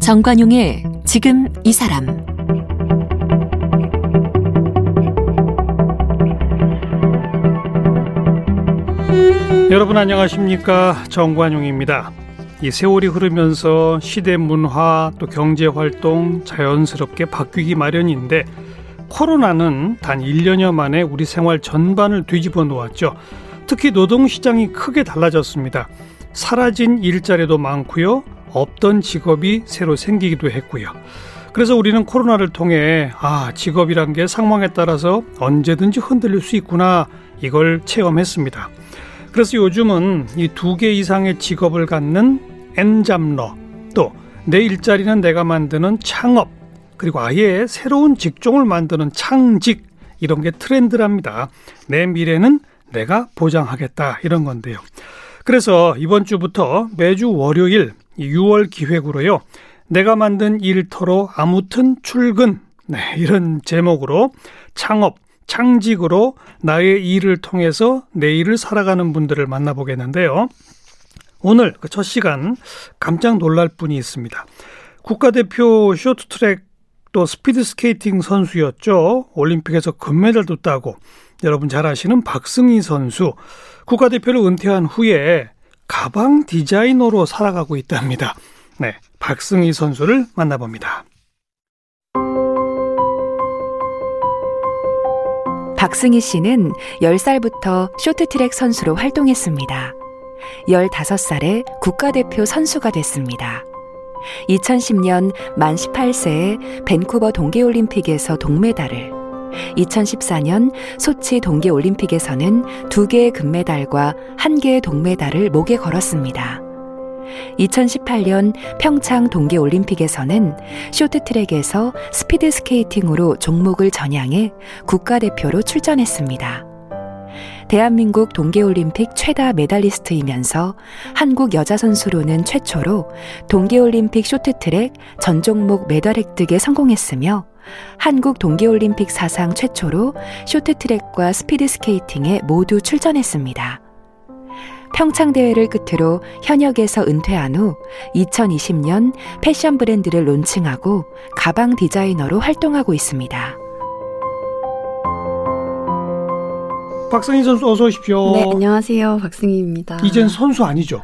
정관용의 지금 이 사람 여러분 안녕하십니까 정관용입니다. 이 세월이 흐르면서 시대 문화 또 경제 활동 자연스럽게 바뀌기 마련인데 코로나는 단 1년여 만에 우리 생활 전반을 뒤집어 놓았죠. 특히 노동 시장이 크게 달라졌습니다. 사라진 일자리도 많고요. 없던 직업이 새로 생기기도 했고요. 그래서 우리는 코로나를 통해 아, 직업이란 게 상황에 따라서 언제든지 흔들릴 수 있구나 이걸 체험했습니다. 그래서 요즘은 이 두 개 이상의 직업을 갖는 엔잡러 또 내 일자리는 내가 만드는 창업 그리고 아예 새로운 직종을 만드는 창직 이런 게 트렌드랍니다. 내 미래는 내가 보장하겠다 이런 건데요. 그래서 이번 주부터 매주 월요일 6월 기획으로요. 내가 만든 일터로 아무튼 출근 네, 이런 제목으로 창업 창직으로 나의 일을 통해서 내일을 살아가는 분들을 만나보겠는데요. 오늘 그 첫 시간 깜짝 놀랄 분이 있습니다. 국가대표 쇼트트랙 또 스피드 스케이팅 선수였죠. 올림픽에서 금메달도 따고 여러분 잘 아시는 박승희 선수 국가대표를 은퇴한 후에 가방 디자이너로 살아가고 있답니다. 네, 박승희 선수를 만나봅니다. 박승희 씨는 10살부터 쇼트트랙 선수로 활동했습니다. 15살에 국가대표 선수가 됐습니다. 2010년 만 18세에 밴쿠버 동계올림픽에서 동메달을, 2014년 소치 동계올림픽에서는 두 개의 금메달과 한 개의 동메달을 목에 걸었습니다. 2018년 평창 동계올림픽에서는 쇼트트랙에서 스피드 스케이팅으로 종목을 전향해 국가대표로 출전했습니다. 대한민국 동계올림픽 최다 메달리스트이면서 한국 여자 선수로는 최초로 동계올림픽 쇼트트랙 전 종목 메달 획득에 성공했으며 한국 동계올림픽 사상 최초로 쇼트트랙과 스피드스케이팅에 모두 출전했습니다. 평창대회를 끝으로 현역에서 은퇴한 후 2020년 패션 브랜드를 론칭하고 가방 디자이너로 활동하고 있습니다. 박승희 선수 어서 오십시오. 네, 안녕하세요. 박승희입니다. 이젠 선수 아니죠?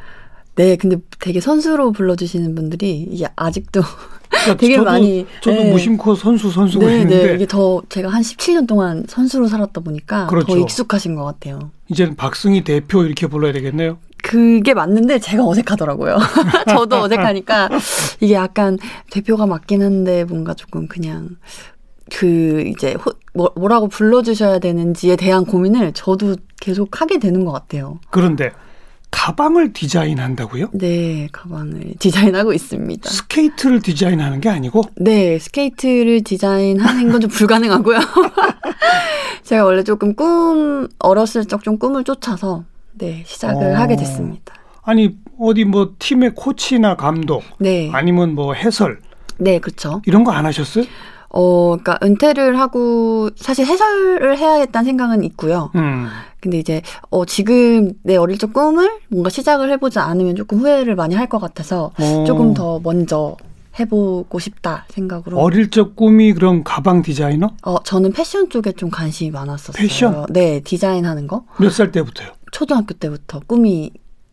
네, 근데 되게 선수로 불러주시는 분들이 이게 아직도 그러니까 되게 저도, 많이 저도 네. 무심코 선수 선수가 네, 있는데 네, 이게 더 제가 한 17년 동안 선수로 살았다 보니까 그렇죠. 더 익숙하신 것 같아요. 이제는 박승희 대표 이렇게 불러야 되겠네요. 그게 맞는데 제가 어색하더라고요. 저도 어색하니까 이게 약간 대표가 맞긴 한데 뭔가 조금 그냥 그 이제 호, 뭐, 뭐라고 불러주셔야 되는지에 대한 고민을 저도 계속 하게 되는 것 같아요. 그런데 가방을 디자인한다고요? 네, 가방을 디자인하고 있습니다. 스케이트를 디자인하는 게 아니고? 네, 스케이트를 디자인하는 건 좀 불가능하고요. 제가 원래 조금 꿈 어렸을 적 좀 꿈을 쫓아서 네 시작을 어... 하게 됐습니다. 아니 어디 뭐 팀의 코치나 감독, 네, 아니면 뭐 해설, 네, 그렇죠. 이런 거 안 하셨어요? 어, 그러니까 은퇴를 하고 사실 해설을 해야겠다는 생각은 있고요. 음. 근데 이제 어 지금 내 어릴 적 꿈을 뭔가 시작을 해보지 않으면 조금 후회를 많이 할 것 같아서 오. 조금 더 먼저 해보고 싶다 생각으로. 어릴 적 꿈이 그럼 가방 디자이너? 어 저는 패션 쪽에 좀 관심이 많았었어요. 패션? 네, 디자인하는 거. 몇 살 때부터요? 초등학교 때부터 꿈이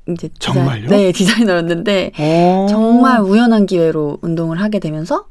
이제 정말요? 디자인, 네 디자이너였는데 오. 정말 우연한 기회로 운동을 하게 되면서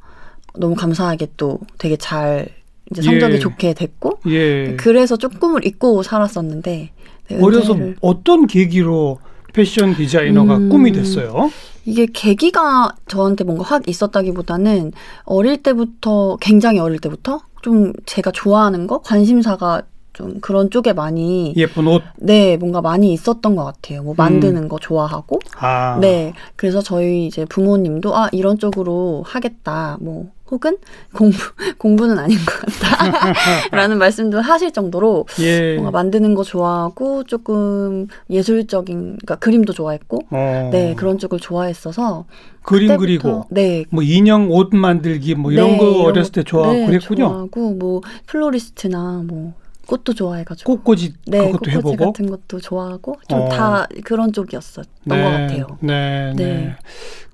너무 감사하게 또 되게 잘 이제 성적이 예. 좋게 됐고 예. 그래서 조금을 잊고 살았었는데 네, 어려서 어떤 계기로 패션 디자이너가 음, 꿈이 됐어요? 이게 계기가 저한테 뭔가 확 있었다기보다는 어릴 때부터 굉장히 어릴 때부터 좀 제가 좋아하는 거 관심사가 좀 그런 쪽에 많이 예쁜 옷. 네 뭔가 많이 있었던 것 같아요. 뭐 만드는 거 좋아하고 아. 네 그래서 저희 이제 부모님도 아 이런 쪽으로 하겠다 뭐 혹은 공부 공부는 아닌 것 같다라는 말씀도 하실 정도로 예. 뭔가 만드는 거 좋아하고 조금 예술적인 그러니까 그림도 좋아했고 어. 네 그런 쪽을 좋아했어서 그림 그리고 네뭐 인형 옷 만들기 뭐 이런 네, 거 어렸을 때 좋아하고 네, 그랬군요. 좋아하고 뭐 플로리스트나 뭐 꽃도 좋아해가지고 꽃꽂이 네 그것도 꽃꽂이 해보고. 같은 것도 좋아하고 좀 어. 다 그런 쪽이었었던 것 같아요. 네, 네. 네.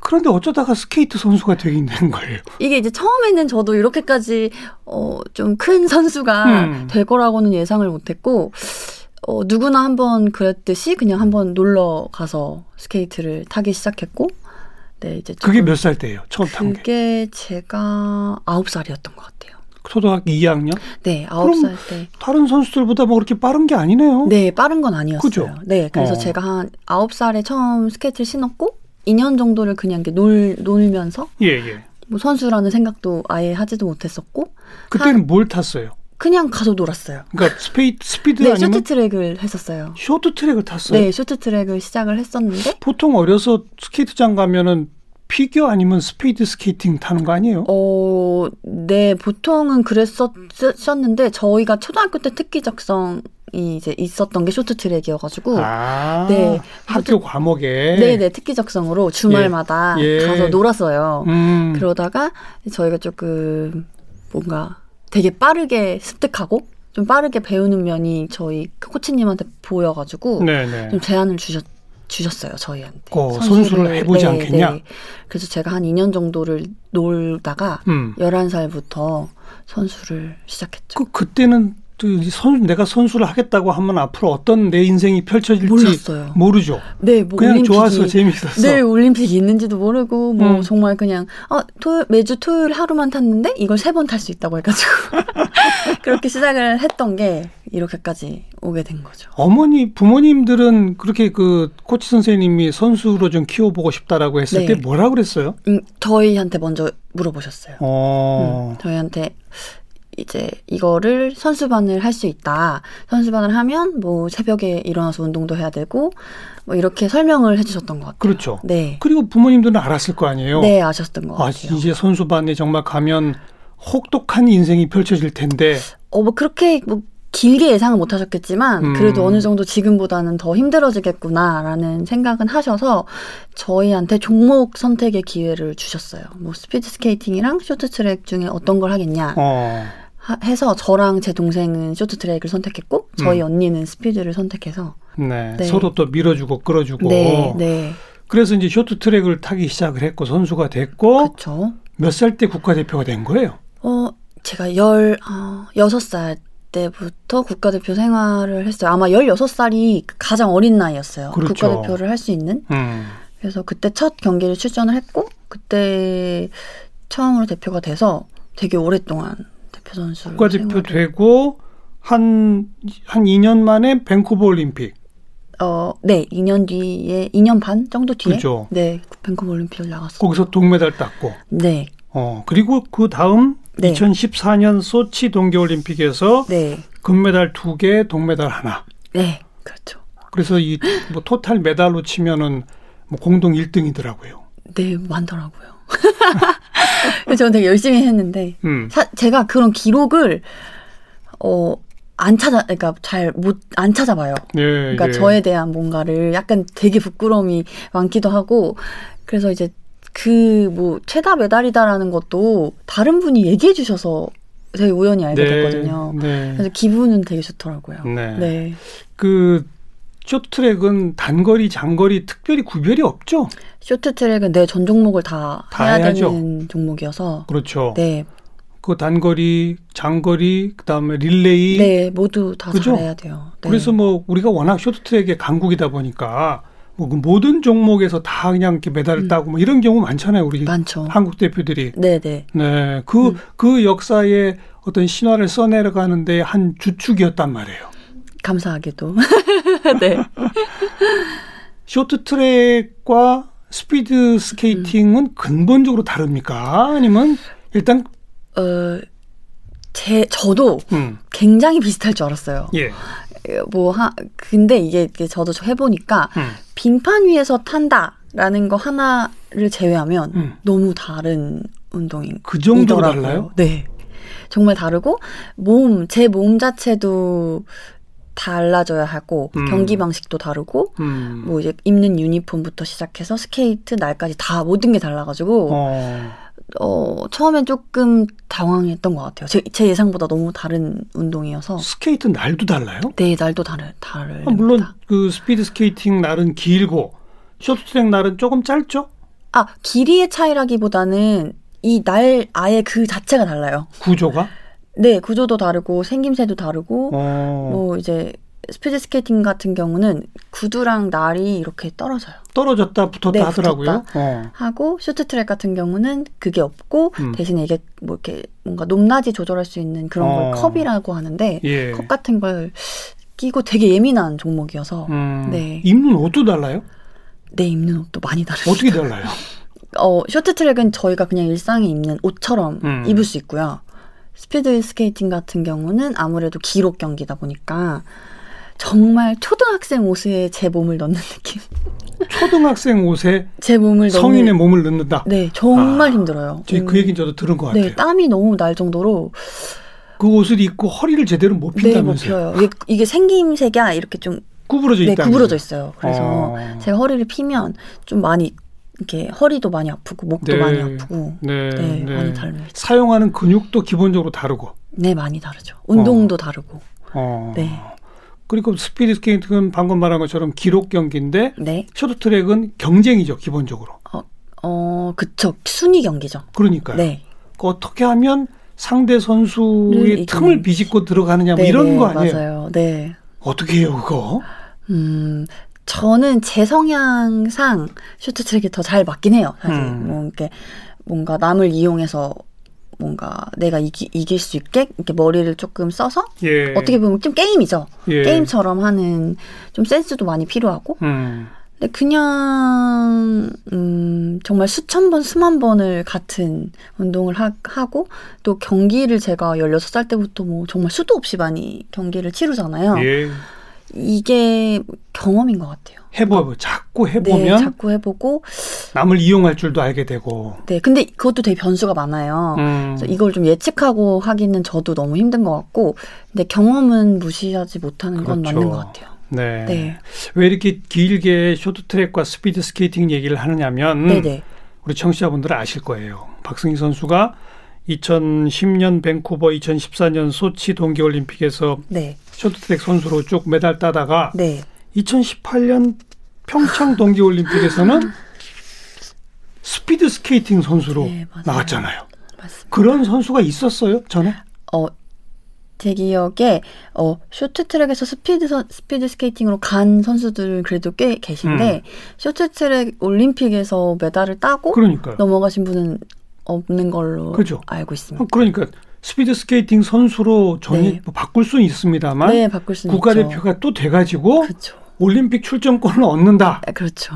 그런데 어쩌다가 스케이트 선수가 되긴 된 거예요. 이게 이제 처음에는 저도 이렇게까지 어, 좀 큰 선수가 음. 될 거라고는 예상을 못했고 어, 누구나 한번 그랬듯이 그냥 한번 놀러 가서 스케이트를 타기 시작했고 네 이제 그게 몇 살 때예요? 처음 탄 게. 그게 제가 아홉 살이었던 것 같아요. 초등학교 2학년? 네 아홉 그럼 살 때. 다른 선수들보다 뭐 그렇게 빠른 게 아니네요. 네, 빠른 건 아니었어요. 그죠? 네, 그래서 어. 제가 한 아홉 살에 처음 스케이트를 신었고 2년 정도를 그냥 이렇게 놀, 놀면서 예, 예. 뭐 선수라는 생각도 아예 하지도 못했었고 그때는 뭘 탔어요? 그냥 가서 놀았어요. 그러니까 스페이 스피드 네, 아니면 쇼트트랙을 했었어요. 쇼트트랙을 탔어요. 네, 쇼트트랙을 시작을 했었는데 보통 어려서 스케이트장 가면은 피겨 아니면 스피드 스케이팅 타는 거 아니에요? 어, 네, 보통은 그랬었는데 저희가 초등학교 때 특기 적성이 이제 있었던 게 쇼트 트랙이어가지고 아, 네. 학교 과목에. 네, 네, 특기 적성으로 주말마다 예. 가서 놀았어요. 음, 그러다가 저희가 조금 뭔가 되게 빠르게 습득하고 좀 빠르게 배우는 면이 저희 코치님한테 보여가지고 네네. 좀 제안을 주셨, 주셨어요 저희한테 어, 선수를 해보지 않겠냐? 그래서 제가 한 2년 정도를 놀다가 음. 11살부터 선수를 시작했죠. 그 그때는 선 내가 선수를 하겠다고 하면 앞으로 어떤 내 인생이 펼쳐질지 몰랐어요. 모르죠. 네, 뭐 그냥 올림픽이 좋았어, 재밌었어. 네, 올림픽이 있는지도 모르고 뭐 음. 정말 그냥 아, 토요 매주 토요일 하루만 탔는데 이걸 세 번 탈 수 있다고 해가지고 그렇게 시작을 했던 게 이렇게까지 오게 된 거죠. 어머니 부모님들은 그렇게 그 코치 선생님이 선수로 좀 키워보고 싶다라고 했을 네. 때 뭐라 그랬어요? 음, 저희한테 먼저 물어보셨어요. 어, 음, 저희한테 이제 이거를 선수반을 할 수 있다. 선수반을 하면 뭐 새벽에 일어나서 운동도 해야 되고 뭐 이렇게 설명을 해주셨던 것 같아요. 그렇죠. 네, 그리고 부모님들은 알았을 거 아니에요. 네 아셨던 것 아, 같아요. 이제 선수반에 정말 가면 혹독한 인생이 펼쳐질 텐데. 어, 뭐 그렇게 뭐 길게 예상은 못 하셨겠지만 음. 그래도 어느 정도 지금보다는 더 힘들어지겠구나라는 생각은 하셔서 저희한테 종목 선택의 기회를 주셨어요. 뭐 스피드 스케이팅이랑 쇼트트랙 중에 어떤 걸 하겠냐 어, 하- 해서 저랑 제 동생은 쇼트 트랙을 선택했고 저희 음. 언니는 스피드를 선택해서 네. 네. 서로 또 밀어주고 끌어주고. 네, 네, 그래서 이제 쇼트 트랙을 타기 시작을 했고 선수가 됐고. 몇 살 때 국가대표가 된 거예요? 어, 제가 열, 어, 여섯 살 때부터 국가대표 생활을 했어요. 아마 16살이 가장 어린 나이였어요. 그렇죠. 국가대표를 할 수 있는. 음. 그래서 그때 첫 경기를 출전을 했고, 그때 처음으로 대표가 돼서 되게 오랫동안 대표 선수. 국가대표 되고 한, 한 2년 만에 밴쿠버 올림픽. 어, 네, 2년 뒤에, 2년 반 정도 뒤에. 그죠. 네, 밴쿠버 올림픽을 나갔어요. 거기서 동메달 땄고. 네, 어, 그리고 그 다음 네. 2014년 소치 동계 올림픽에서 네, 금메달 두 개, 동메달 하나. 네, 그렇죠. 그래서 이 뭐 토탈 메달로 치면은 뭐 공동 1등이더라고요. 네, 많더라고요. 저는 되게 열심히 했는데, 음. 사, 제가 그런 기록을 어 안 찾아 그러니까 잘 못 안 찾아봐요. 예, 그러니까 예. 저에 대한 뭔가를 약간 되게 부끄러움이 많기도 하고 그래서 이제 그 뭐 최다 메달이다라는 것도 다른 분이 얘기해 주셔서 되게 우연히 알게 됐거든요. 네. 그래서 기분은 되게 좋더라고요. 네. 네. 그 쇼트트랙은 단거리, 장거리 특별히 구별이 없죠. 쇼트트랙은 내전 종목을 다, 다 해야 해야죠. 되는 종목이어서 그렇죠. 네, 그 단거리, 장거리, 그다음에 릴레이. 네 모두 다 그죠? 잘해야 돼요. 네. 그래서 뭐 우리가 워낙 쇼트트랙의 강국이다 보니까 뭐 그 모든 종목에서 다 그냥 이렇게 메달을 음. 따고 뭐 이런 경우 많잖아요. 우리 많죠. 한국 대표들이. 네, 네. 네. 그, 음. 그 역사의 어떤 신화를 써내려가는데 한 주축이었단 말이에요. 감사하게도. 네. 쇼트 트랙과 스피드 스케이팅은 근본적으로 다릅니까? 아니면 일단 어, 제, 저도 음, 굉장히 비슷할 줄 알았어요. 예. 뭐 하, 근데 이게, 이게 저도 해 보니까 음. 빙판 위에서 탄다라는 거 하나를 제외하면 음. 너무 다른 운동인 그 정도로. 달라요? 네. 정말 다르고 몸, 제 몸 자체도 달라져야 하고 음. 경기 방식도 다르고 음. 뭐 이제 입는 유니폼부터 시작해서 스케이트 날까지 다 모든 게 달라가지고 어. 어 처음엔 조금 당황했던 것 같아요. 제, 제 예상보다 너무 다른 운동이어서 스케이트 날도 달라요? 네 날도 다르 다르. 아, 물론 그 스피드 스케이팅 날은 길고 쇼트트랙 날은 조금 짧죠? 아 길이의 차이라기보다는 이 날 아예 그 자체가 달라요. 구조가? 네 구조도 다르고 생김새도 다르고 어. 뭐 이제 스피드 스케이팅 같은 경우는 구두랑 날이 이렇게 떨어져요. 떨어졌다 붙었다 네, 하더라고요. 어. 하고 쇼트 트랙 같은 경우는 그게 없고 음. 대신에 이게 뭐 이렇게 뭔가 높낮이 조절할 수 있는 그런 어. 걸 컵이라고 하는데 예. 컵 같은 걸 끼고 되게 예민한 종목이어서 음. 네. 입는 옷도 달라요? 네, 입는 옷도 많이 다르죠. 어떻게 달라요? 어, 쇼트 트랙은 저희가 그냥 일상에 입는 옷처럼 음. 입을 수 있고요. 스피드 스케이팅 같은 경우는 아무래도 기록 경기다 보니까 정말 초등학생 옷에 제 몸을 넣는 느낌. 초등학생 옷에 제 몸을 성인의 넣는 몸을 넣는다. 네, 정말 아, 힘들어요. 저희 그 음, 얘기는 저도 들은 것 같아요. 네, 땀이 너무 날 정도로 그 옷을 입고 허리를 제대로 못 네, 못 핀다면서요. 펴요. 이게, 이게 생김새가 이렇게 좀 구부러져 네, 있다. 구부러져 있어요. 그래서 어. 제가 허리를 피면 좀 많이 이렇게 허리도 많이 아프고 목도 네. 많이 아프고 네, 네, 네. 많이 다릅니다. 사용하는 근육도 기본적으로 다르고. 네, 많이 다르죠. 운동도 다르고. 어. 네. 그리고 스피드 스케이팅은 방금 말한 것처럼 기록 경기인데 네. 쇼트트랙은 경쟁이죠 기본적으로. 어, 그쵸. 순위 경기죠. 그러니까요. 네. 그 어떻게 하면 상대 를 선수의 이기는- 틈을 비집고 들어가느냐 뭐 네, 이런 네, 거 아니에요? 맞아요. 네. 어떻게 해요 그거? 음, 저는 제 성향상 쇼트 트랙이 더 잘 맞긴 해요. 사실. 음. 뭐, 이렇게 뭔가 남을 이용해서 뭔가 내가 이기, 이길 수 있게 이렇게 머리를 조금 써서 예. 어떻게 보면 좀 게임이죠. 예. 게임처럼 하는 좀 센스도 많이 필요하고. 음. 근데 그냥 음 정말 수천 번 수만 번을 같은 운동을 하, 하고 또 경기를 제가 16살 때부터 뭐 정말 수도 없이 많이 경기를 치르잖아요. 예. 이게 경험인 것 같아요. 해보 자꾸 네, 해보면 자꾸 해보고 남을 이용할 줄도 알게 되고. 네 근데 그것도 되게 변수가 많아요. 음. 이걸 좀 예측하고 하기는 저도 너무 힘든 것 같고 근데 경험은 무시하지 못하는 건 그렇죠. 맞는 것 같아요. 네. 네, 왜 이렇게 길게 쇼트트랙과 스피드 스케이팅 얘기를 하느냐면 네, 네, 우리 청취자분들은 아실 거예요. 박승희 선수가 2010년 밴쿠버, 2014년 소치 동계올림픽에서 네, 쇼트트랙 선수로 쭉 메달 따다가 네. 2018년 평창 동계올림픽에서는 스피드 스케이팅 선수로 네. 나왔잖아요. 맞습니다. 그런 선수가 있었어요, 전에? 어, 제 기억에 어 쇼트트랙에서 스피드 선, 스피드 스케이팅으로 간 선수들 그래도 꽤 계신데 쇼트트랙 올림픽에서 메달을 따고 그러니까요. 넘어가신 분은 없는 걸로 그죠. 알고 있습니다. 그러니까 스피드 스케이팅 선수로 전이 네. 뭐 바꿀 수는 있습니다만 네, 바꿀 수는 있죠. 국가대표가 또 돼가지고 그렇죠. 올림픽 출전권을 얻는다. 아, 그렇죠.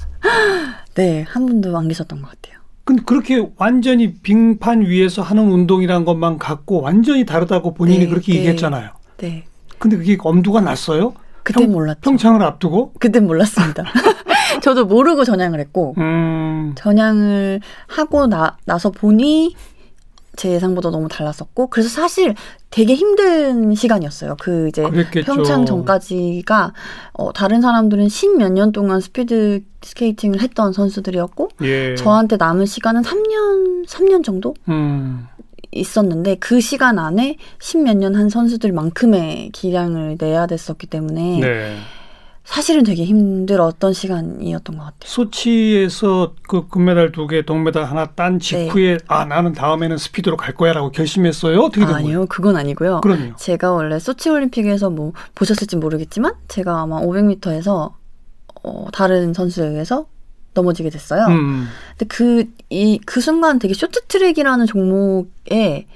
네, 한 분도 안 계셨던 것 같아요. 근데 그렇게 완전히 빙판 위에서 하는 운동이란 것만 갖고 완전히 다르다고 본인이 네, 그렇게 네. 얘기했잖아요. 네, 근데 그게 엄두가 났어요? 그때 평- 몰랐죠. 평창을 앞두고? 그땐 몰랐습니다. 저도 모르고 전향을 했고 음, 전향을 하고 나, 나서 보니 제 예상보다 너무 달랐었고 그래서 사실 되게 힘든 시간이었어요. 그 이제 그랬겠죠. 평창 전까지가 어, 다른 사람들은 십몇 년 동안 스피드 스케이팅을 했던 선수들이었고 예. 저한테 남은 시간은 3년 3년 정도 음, 있었는데 그 시간 안에 십몇 년 한 선수들만큼의 기량을 내야 됐었기 때문에 네. 사실은 되게 힘들었던 시간이었던 것 같아요. 소치에서 그 금메달 두 개, 동메달 하나 딴 직후에 아 나는 다음에는 스피드로 갈 거야라고 결심했어요. 어떻게 된 거예요? 네. 아니요, 그건 아니고요. 그럼요. 제가 원래 소치 올림픽에서 뭐 보셨을지 모르겠지만 제가 아마 500m에서 어, 다른 선수에 의해서 넘어지게 됐어요. 음, 근데 그 이그 순간 되게 쇼트트랙이라는 종목에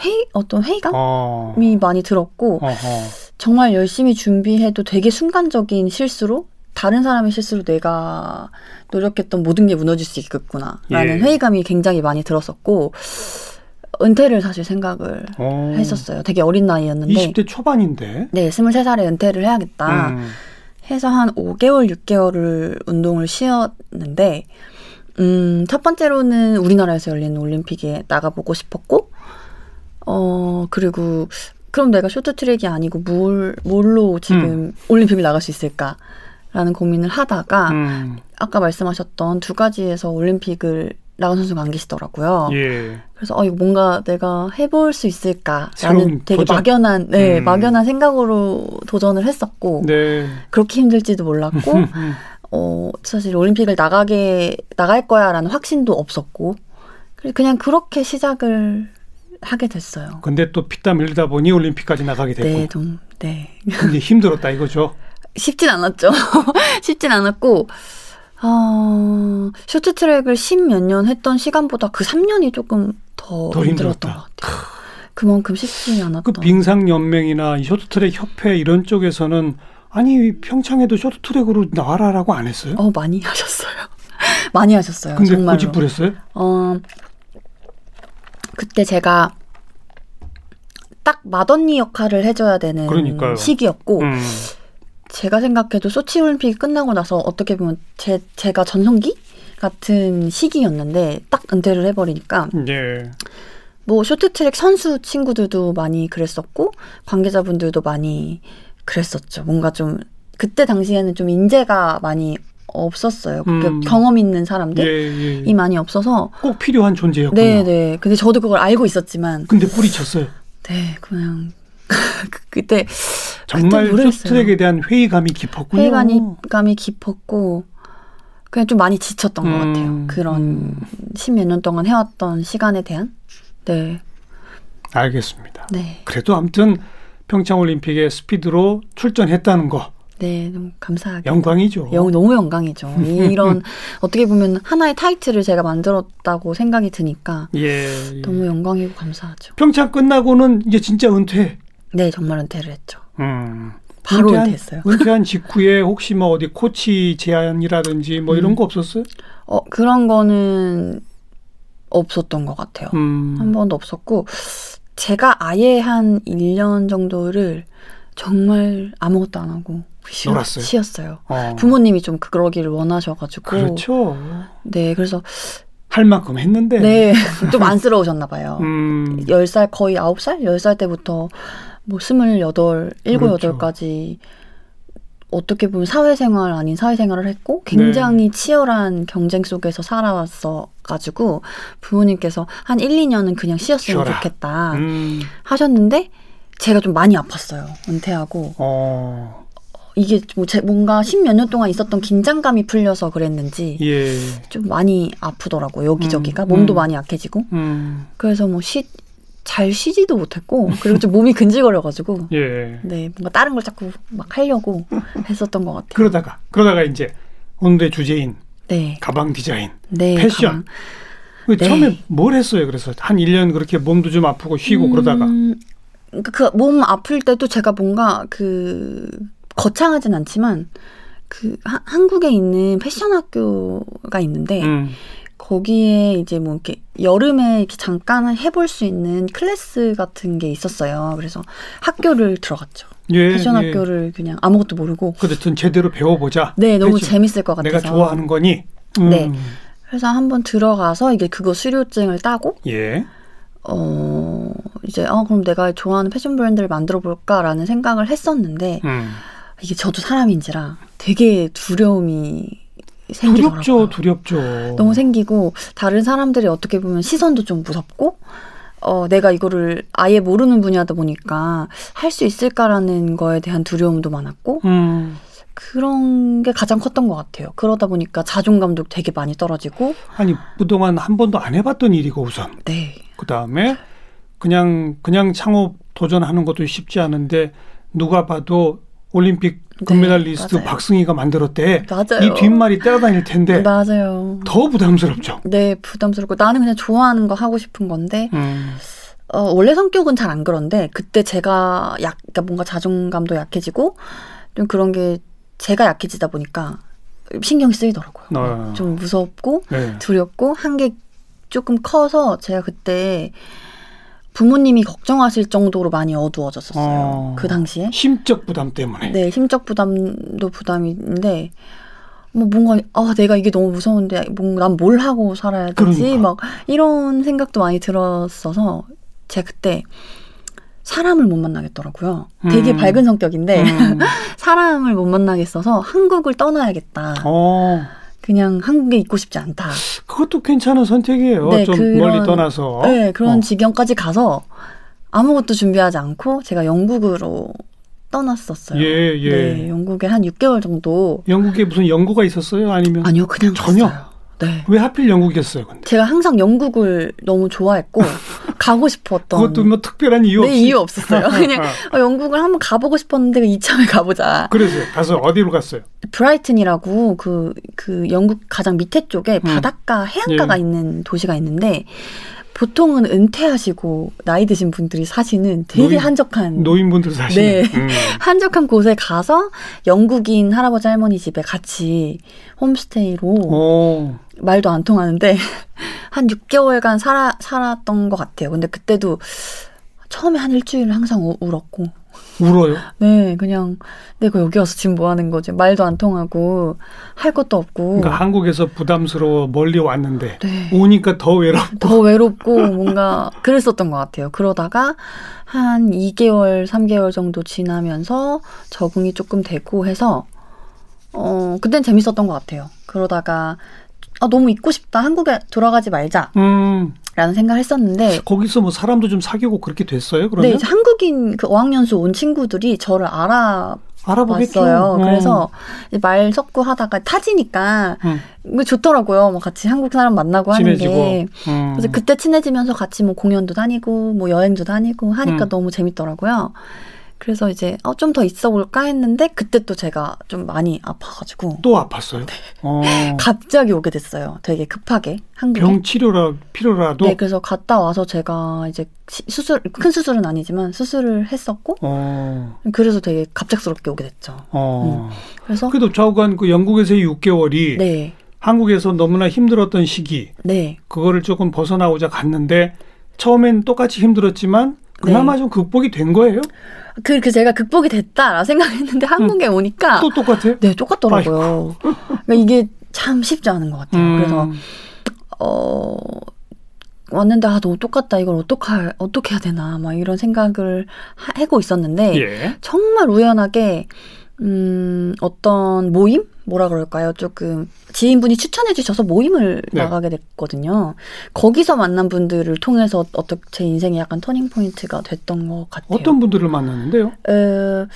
회의 어떤 회의감이 어, 많이 들었고 어허. 정말 열심히 준비해도 되게 순간적인 실수로 다른 사람의 실수로 내가 노력했던 모든 게 무너질 수 있겠구나라는 예. 회의감이 굉장히 많이 들었었고 은퇴를 사실 생각을 어. 했었어요. 되게 어린 나이였는데. 20대 초반인데. 네, 23살에 은퇴를 해야겠다. 음. 해서 한 5개월, 6개월을 운동을 쉬었는데, 음, 첫 번째로는 우리나라에서 열리는 올림픽에 나가보고 싶었고, 어, 그리고, 그럼 내가 쇼트트랙이 아니고 뭘, 뭘로 지금 올림픽을 나갈 수 있을까? 라는 고민을 하다가, 음. 아까 말씀하셨던 두 가지에서 올림픽을 나간 선수가 안 계시더라고요. 예. 그래서 어 이거 뭔가 내가 해볼 수 있을까라는 되게 도전? 막연한 네 음. 막연한 생각으로 도전을 했었고 네. 그렇게 힘들지도 몰랐고 음. 어 사실 올림픽을 나가게 나갈 거야라는 확신도 없었고 그냥 그렇게 시작을 하게 됐어요. 근데 또 피땀 흘리다 보니 올림픽까지 나가게 됐고. 네, 좀 네. 근데 힘들었다 이거죠. 쉽진 않았죠. 쉽진 않았고, 어, 쇼트트랙을 십 몇 년 했던 시간보다 그 3년이 조금 더, 더 힘들었던 힘들었다. 것 같아요. 그만큼 쉽지 그 않았던. 빙상 연맹이나 이 쇼트트랙 협회 이런 쪽에서는 아니 평창에도 쇼트트랙으로 나와라라고 안 했어요? 어, 많이 하셨어요. 많이 하셨어요. 근데 정말로. 고집 부렸어요? 어, 그때 제가 딱 맏언니 역할을 해줘야 되는 그러니까요. 시기였고, 음. 제가 생각해도 소치 올림픽이 끝나고 나서 어떻게 보면 제, 제가 전성기 같은 시기였는데 딱 은퇴를 해버리니까 예. 뭐 쇼트트랙 선수 친구들도 많이 그랬었고 관계자분들도 많이 그랬었죠. 뭔가 좀 그때 당시에는 좀 인재가 많이 없었어요. 그 음. 경험 있는 예, 사람들이 예, 예. 많이 없어서 꼭 필요한 존재였구나. 네네. 근데 저도 그걸 알고 있었지만 근데 뿌리쳤어요. 네 그냥 그- 그때 정말. 쇼트트랙에 대한 회의감이 깊었군요. 회의감이 깊었고 그냥 좀 많이 지쳤던 것 음, 같아요. 그런 음. 십몇 년 동안 해왔던 시간에 대한 네, 알겠습니다. 네, 그래도 아무튼 평창 올림픽에 스피드로 출전했다는 거 네, 너무 감사하게 영광이죠. 영 너무 영광이죠. 이런 어떻게 보면 하나의 타이틀을 제가 만들었다고 생각이 드니까 예. 예. 너무 영광이고 감사하죠. 평창 끝나고는 이제 진짜 은퇴. 네, 정말 은퇴를 했죠. 음. 바로 은퇴한- 은퇴했어요. 은퇴한 직후에 혹시 뭐 어디 코치 제안이라든지 뭐 이런 음. 거 없었어요? 어 그런 거는 없었던 것 같아요. 음. 한 번도 없었고 제가 아예 한 1년 정도를 정말 아무것도 안 하고 쉬, 놀았어요? 쉬었어요. 어. 부모님이 좀 그러기를 원하셔가지고 그렇죠. 네 그래서 할 만큼 했는데. 네 좀 안쓰러우셨나 봐요. 음. 10살 거의 9살? 10살 때부터 뭐 28, 7, 그렇죠. 8까지 어떻게 보면 사회생활 아닌 사회생활을 했고 굉장히 치열한 경쟁 속에서 살아왔어 가지고 부모님께서 한 1, 2년은 그냥 쉬었으면 쉬어라. 좋겠다 음. 하셨는데 제가 좀 많이 아팠어요. 은퇴하고 어. 이게 뭐 제, 뭔가 십몇 년 동안 있었던 긴장감이 풀려서 그랬는지 예. 좀 많이 아프더라고요. 여기저기가 음, 몸도 음. 많이 약해지고 음. 그래서 뭐쉬잘 쉬지도 못했고 그리고 좀 몸이 근질거려가지고 예. 네 뭔가 다른 걸 자꾸 막 하려고 했었던 것 같아요. 그러다가 그러다가 이제 오늘의 주제인 네, 가방 디자인. 네 패션. 가방. 그 네. 처음에 뭘 했어요? 그래서 한 1년 그렇게 몸도 좀 아프고 쉬고 그러다가 음, 그 몸 아플 때도 제가 뭔가 그 거창하진 않지만 그 하- 한국에 있는 패션 학교가 있는데 음. 거기에 이제 뭐 이렇게 여름에 이렇게 잠깐 해볼 수 있는 클래스 같은 게 있었어요. 그래서 학교를 들어갔죠. 예, 패션 예. 학교를 그냥 아무것도 모르고. 그렇든 제대로 배워보자. 네, 너무 패션. 재밌을 것 같아서. 내가 좋아하는 거니. 음. 네. 그래서 한번 들어가서 이게 그거 수료증을 따고 예. 어 이제 어 그럼 내가 좋아하는 패션 브랜드를 만들어 볼까라는 생각을 했었는데 음. 이게 저도 사람인지라 되게 두려움이 생기더라고요. 두렵죠, 두렵죠. 너무 생기고 다른 사람들이 어떻게 보면 시선도 좀 무섭고 어 내가 이거를 아예 모르는 분야다 보니까 할 수 있을까라는 거에 대한 두려움도 많았고 음. 그런 게 가장 컸던 것 같아요. 그러다 보니까 자존감도 되게 많이 떨어지고 아니 그동안 한 번도 안 해봤던 일이고 우선 네 그 다음에 그냥 그냥 창업 도전하는 것도 쉽지 않은데 누가 봐도 올림픽 금메달리스트 네. 박승희가 만들었대. 맞아요. 이 뒷말이 따라다닐 텐데 맞아요. 더 부담스럽죠. 네 부담스럽고 나는 그냥 좋아하는 거 하고 싶은 건데 음. 어, 원래 성격은 잘 안 그런데 그때 제가 약 그러니까 뭔가 자존감도 약해지고 좀 그런 게 제가 약해지다 보니까 신경이 쓰이더라고요. 어. 좀 무섭고 네. 두렵고 한 게 조금 커서 제가 그때 부모님이 걱정하실 정도로 많이 어두워졌었어요. 어. 그 당시에. 심적 부담 때문에. 네, 심적 부담도 부담인데 뭐 뭔가 아 내가 이게 너무 무서운데 뭔난 뭘 하고 살아야 되지 그러니까. 막 이런 생각도 많이 들었어서 제가 그때 사람을 못 만나겠더라고요. 되게 음. 밝은 성격인데 음. 사람을 못 만나겠어서 한국을 떠나야겠다. 어, 그냥 한국에 있고 싶지 않다. 그것도 괜찮은 선택이에요. 네, 좀 그런- 멀리 떠나서. 네, 그런 어. 지경까지 가서 아무것도 준비하지 않고 제가 영국으로 떠났었어요. 예, 예. 네, 영국에 한 6개월 정도. 영국에 무슨 연구가 있었어요? 아니면 아니요, 그냥 전혀? 갔어요. 네. 왜 하필 영국이었어요? 근데 제가 항상 영국을 너무 좋아했고 가고 싶었던 그것도 뭐 특별한 이유 네, 없이. 이유 없었어요. 그냥 어, 영국을 한번 가보고 싶었는데 이참에 가보자. 그래서 가서 어디로 갔어요? 브라이튼이라고 그, 그 영국 가장 밑에 쪽에 음. 바닷가, 해안가가 예. 있는 도시가 있는데 보통은 은퇴하시고 나이 드신 분들이 사시는 되게 노인- 한적한 노인분들 사시는. 네. 음. 한적한 곳에 가서 영국인 할아버지 할머니 집에 같이 홈스테이로 오, 말도 안 통하는데 한 6개월간 살아, 살았던 것 같아요. 근데 그때도 처음에 한 일주일 항상 우- 울었고 울어요. 네 그냥 내가 여기 와서 지금 뭐 하는 거지 말도 안 통하고 할 것도 없고 그러니까 한국에서 부담스러워 멀리 왔는데 네. 오니까 더 외롭고. 더 외롭고 뭔가 그랬었던 것 같아요. 그러다가 한 2개월, 3개월 정도 지나면서 적응이 조금 되고 해서 어 그땐 재밌었던 것 같아요. 그러다가 아 너무 있고 싶다 한국에 돌아가지 말자라는 음, 생각을 했었는데 거기서 뭐 사람도 좀 사귀고 그렇게 됐어요? 그러면 네, 이제 한국인 그 어학연수 온 친구들이 저를 알아봤어요. 알아보겠죠. 어. 그래서 말 섞고 하다가 타지니까 음, 이거 좋더라고요. 뭐 같이 한국 사람 만나고 하는. 게. 음. 그래서 그때 친해지면서 같이 뭐 공연도 다니고 뭐 여행도 다니고 하니까 음. 너무 재밌더라고요. 그래서 이제 어, 좀 더 있어 볼까 했는데 그때 또 제가 좀 많이 아파가지고 또 아팠어요. 네. 어, 갑자기 오게 됐어요. 되게 급하게 한국에. 병 치료라 필요라도. 네, 그래서 갔다 와서 제가 이제 시- 수술 큰 수술은 아니지만 수술을 했었고 어, 그래서 되게 갑작스럽게 오게 됐죠. 어. 그래서 그래도 좌우간 그 영국에서의 6개월이 네, 한국에서 너무나 힘들었던 시기, 네, 그거를 조금 벗어나고자 갔는데 처음엔 똑같이 힘들었지만 그나마 네. 좀 극복이 된 거예요? 그, 그 제가 극복이 됐다라 생각했는데 한국에 오니까 또 똑같아요? 네 똑같더라고요. 그러니까 이게 참 쉽지 않은 것 같아요. 음, 그래서 어 왔는데 아 너무 똑같다 이걸 어떡할 어떻게 해야 되나 막 이런 생각을 하, 하고 있었는데 예. 정말 우연하게 음 어떤 모임 뭐라 그럴까요 조금 지인분이 추천해 주셔서 모임을 네. 나가게 됐거든요 거기서 만난 분들을 통해서 어떻게 제 인생의 약간 터닝 포인트가 됐던 것 같아요 어떤 분들을 만났는데요? 어,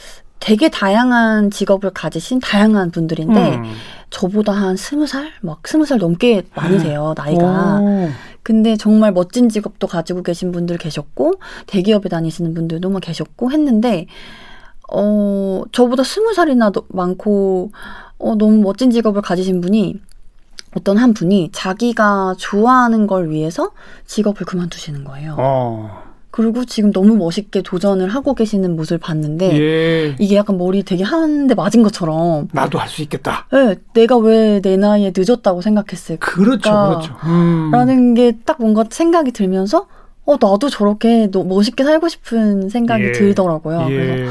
되게 다양한 직업을 가지신 다양한 분들인데 음. 저보다 한 스무 살, 막 스무 살 넘게 많으세요 나이가. 오, 근데 정말 멋진 직업도 가지고 계신 분들 계셨고 대기업에 다니시는 분들도 막 계셨고 했는데 어 저보다 스무 살이나 더 많고 어 너무 멋진 직업을 가지신 분이 어떤 한 분이 자기가 좋아하는 걸 위해서 직업을 그만두시는 거예요. 어, 그리고 지금 너무 멋있게 도전을 하고 계시는 모습을 봤는데 예. 이게 약간 머리 되게 한대 맞은 것처럼 나도 할 수 있겠다. 네, 내가 왜 내 나이에 늦었다고 생각했을까? 그렇죠, 그렇죠. 음. 라는 게 딱 뭔가 생각이 들면서 어 나도 저렇게 너- 멋있게 살고 싶은 생각이 예. 들더라고요. 그래서 예.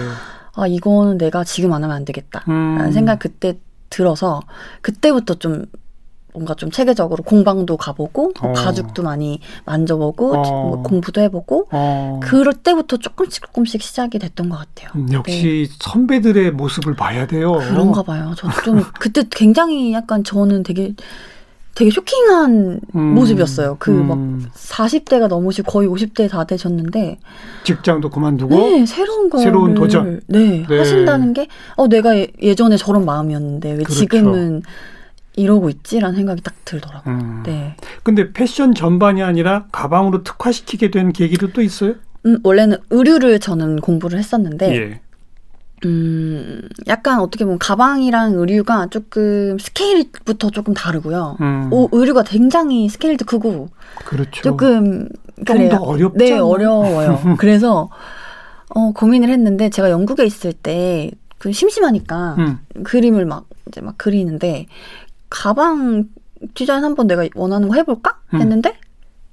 아 이거는 내가 지금 안 하면 안 되겠다. 음. 라는 생각 그때 들어서 그때부터 좀 뭔가 좀 체계적으로 공방도 가보고 뭐 어. 가죽도 많이 만져보고 어. 뭐 공부도 해보고 어. 그럴 때부터 조금씩 조금씩 시작이 됐던 것 같아요. 음, 역시 선배들의 모습을 봐야 돼요. 네. 그런가 봐요. 저좀 그때 굉장히 약간 저는 되게 되게 쇼킹한 음. 모습이었어요. 그막 음. 40대가 넘으시고 거의 50대 다 되셨는데 직장도 그만두고 네, 새로운 거 새로운 도전. 네, 네. 하신다는 게 어 내가 예, 예전에 저런 마음이었는데 왜 그렇죠. 지금은 이러고 있지라는 생각이 딱 들더라고요. 음. 네. 근데 패션 전반이 아니라 가방으로 특화시키게 된 계기도 또 있어요? 음, 원래는 의류를 저는 공부를 했었는데 예. 음, 약간 어떻게 보면 가방이랑 의류가 조금 스케일부터 조금 다르고요. 음. 오, 의류가 굉장히 스케일도 크고 그렇죠. 조금 좀 그래요. 더 어렵지 네? 어려워요. 그래서 어, 고민을 했는데 제가 영국에 있을 때 그 심심하니까 음. 그림을 막 이제 막 그리는데 가방 디자인 한번 내가 원하는 거 해볼까 음. 했는데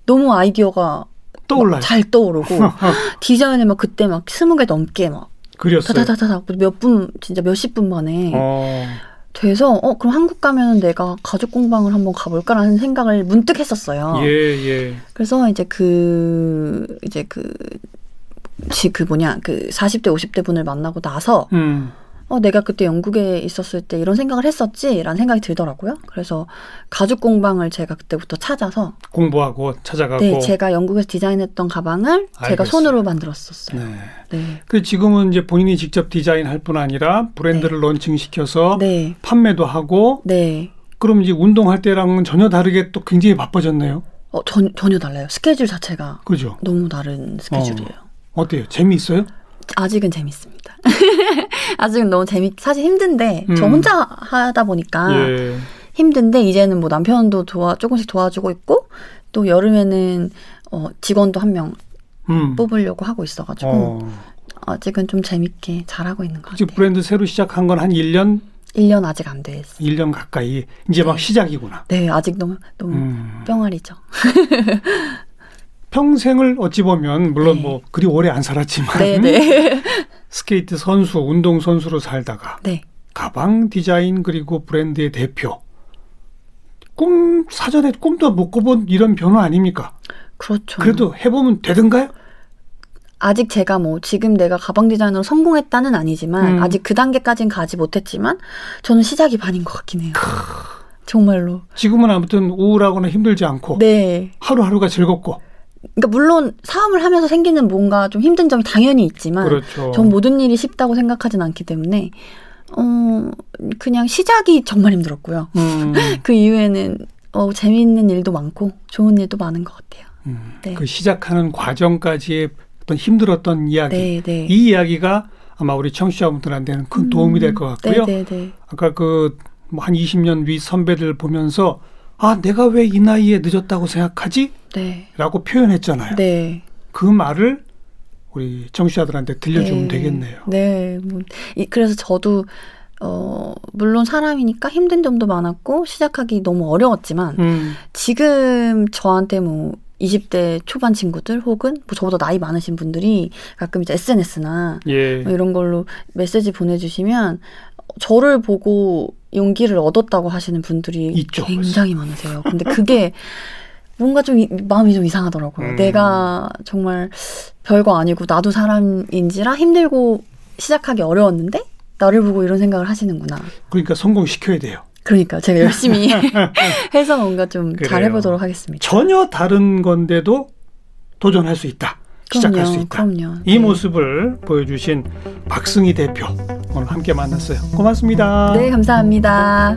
너무 아이디어가 떠올라요. 잘 떠오르고 디자인을 막 그때 막 스무 개 넘게 막 그렸어요. 다다다다다 몇 분 진짜 몇십 분 만에 어. 돼서 어 그럼 한국 가면은 내가 가죽 공방을 한번 가볼까라는 생각을 문득 했었어요. 예, 예. 그래서 이제 그 이제 그, 지, 그 뭐냐 그 40대 50대 분을 만나고 나서 음. 어 내가 그때 영국에 있었을 때 이런 생각을 했었지 라는 생각이 들더라고요. 그래서 가죽 공방을 제가 그때부터 찾아서 공부하고 찾아가고. 네 제가 영국에서 디자인했던 가방을 제가 알겠어요. 손으로 만들었었어요. 네. 네. 그 지금은 이제 본인이 직접 디자인할 뿐 아니라 브랜드를 론칭시켜서 네. 판매도 하고 네. 그럼 이제 운동할 때랑은 전혀 다르게 또 굉장히 바빠졌네요. 어, 전, 전혀 달라요. 스케줄 자체가 그죠? 너무 다른 스케줄이에요. 어때요? 재미있어요? 아직은 재밌습니다. 아직은 너무 재밌, 사실 힘든데, 저 음. 혼자 하다 보니까 예. 힘든데, 이제는 뭐 남편도 도와, 조금씩 도와주고 있고, 또 여름에는, 어, 직원도 한명 음. 뽑으려고 하고 있어가지고, 어. 아직은 좀 재밌게 잘하고 있는 것 같아요. 브랜드 새로 시작한 건 한 1년, 1년 아직 안 됐어요. 1년 가까이. 이제 막 네. 시작이구나. 네, 아직 너무, 너무 음. 병아리죠. 평생을 어찌 보면 물론 네. 뭐 그리 오래 안 살았지만 네네. 스케이트 선수, 운동 선수로 살다가 네. 가방 디자인 그리고 브랜드의 대표. 꿈 사전에 꿈도 못 꿔본 이런 변화 아닙니까? 그렇죠. 그래도 해보면 되던가요? 아직 제가 뭐 지금 내가 가방 디자이너로 성공했다는 아니지만 음. 아직 그 단계까지는 가지 못했지만 저는 시작이 반인 것 같긴 해요. 정말로. 지금은 아무튼 우울하거나 힘들지 않고 네. 하루하루가 즐겁고 그러니까 물론 사업을 하면서 생기는 뭔가 좀 힘든 점이 당연히 있지만 그렇죠. 전 모든 일이 쉽다고 생각하진 않기 때문에 어 그냥 시작이 정말 힘들었고요. 음, 그 이후에는 어 재미있는 일도 많고 좋은 일도 많은 것 같아요. 음, 네. 그 시작하는 과정까지의 어떤 힘들었던 이야기 네, 네. 이 이야기가 아마 우리 청취자분들한테는 큰 도움이 될것 같고요. 네, 네, 네. 아까 그 한 20년 위 선배들 보면서 아 내가 왜 이 나이에 늦었다고 생각하지? 네. 라고 표현했잖아요. 네. 그 말을 우리 청취자들한테 들려주면 네. 되겠네요. 네. 뭐, 이- 그래서 저도, 어, 물론 사람이니까 힘든 점도 많았고, 시작하기 너무 어려웠지만, 음, 지금 저한테 뭐, 20대 초반 친구들 혹은 뭐 저보다 나이 많으신 분들이 가끔 이제 SNS나 예. 뭐 이런 걸로 메시지 보내주시면 저를 보고 용기를 얻었다고 하시는 분들이 있죠, 굉장히 많으세요. 근데 그게 뭔가 좀 이- 마음이 좀 이상하더라고요. 음. 내가 정말 별거 아니고 나도 사람인지라 힘들고 시작하기 어려웠는데 나를 보고 이런 생각을 하시는구나. 그러니까 성공시켜야 돼요. 그러니까 제가 열심히 해서 뭔가 좀 그래요. 잘해보도록 하겠습니다. 전혀 다른 건데도 도전할 수 있다. 시작할 수 있다. 그럼요. 이 네. 모습을 보여주신 박승희 대표 오늘 함께 만났어요. 고맙습니다. 네, 감사합니다.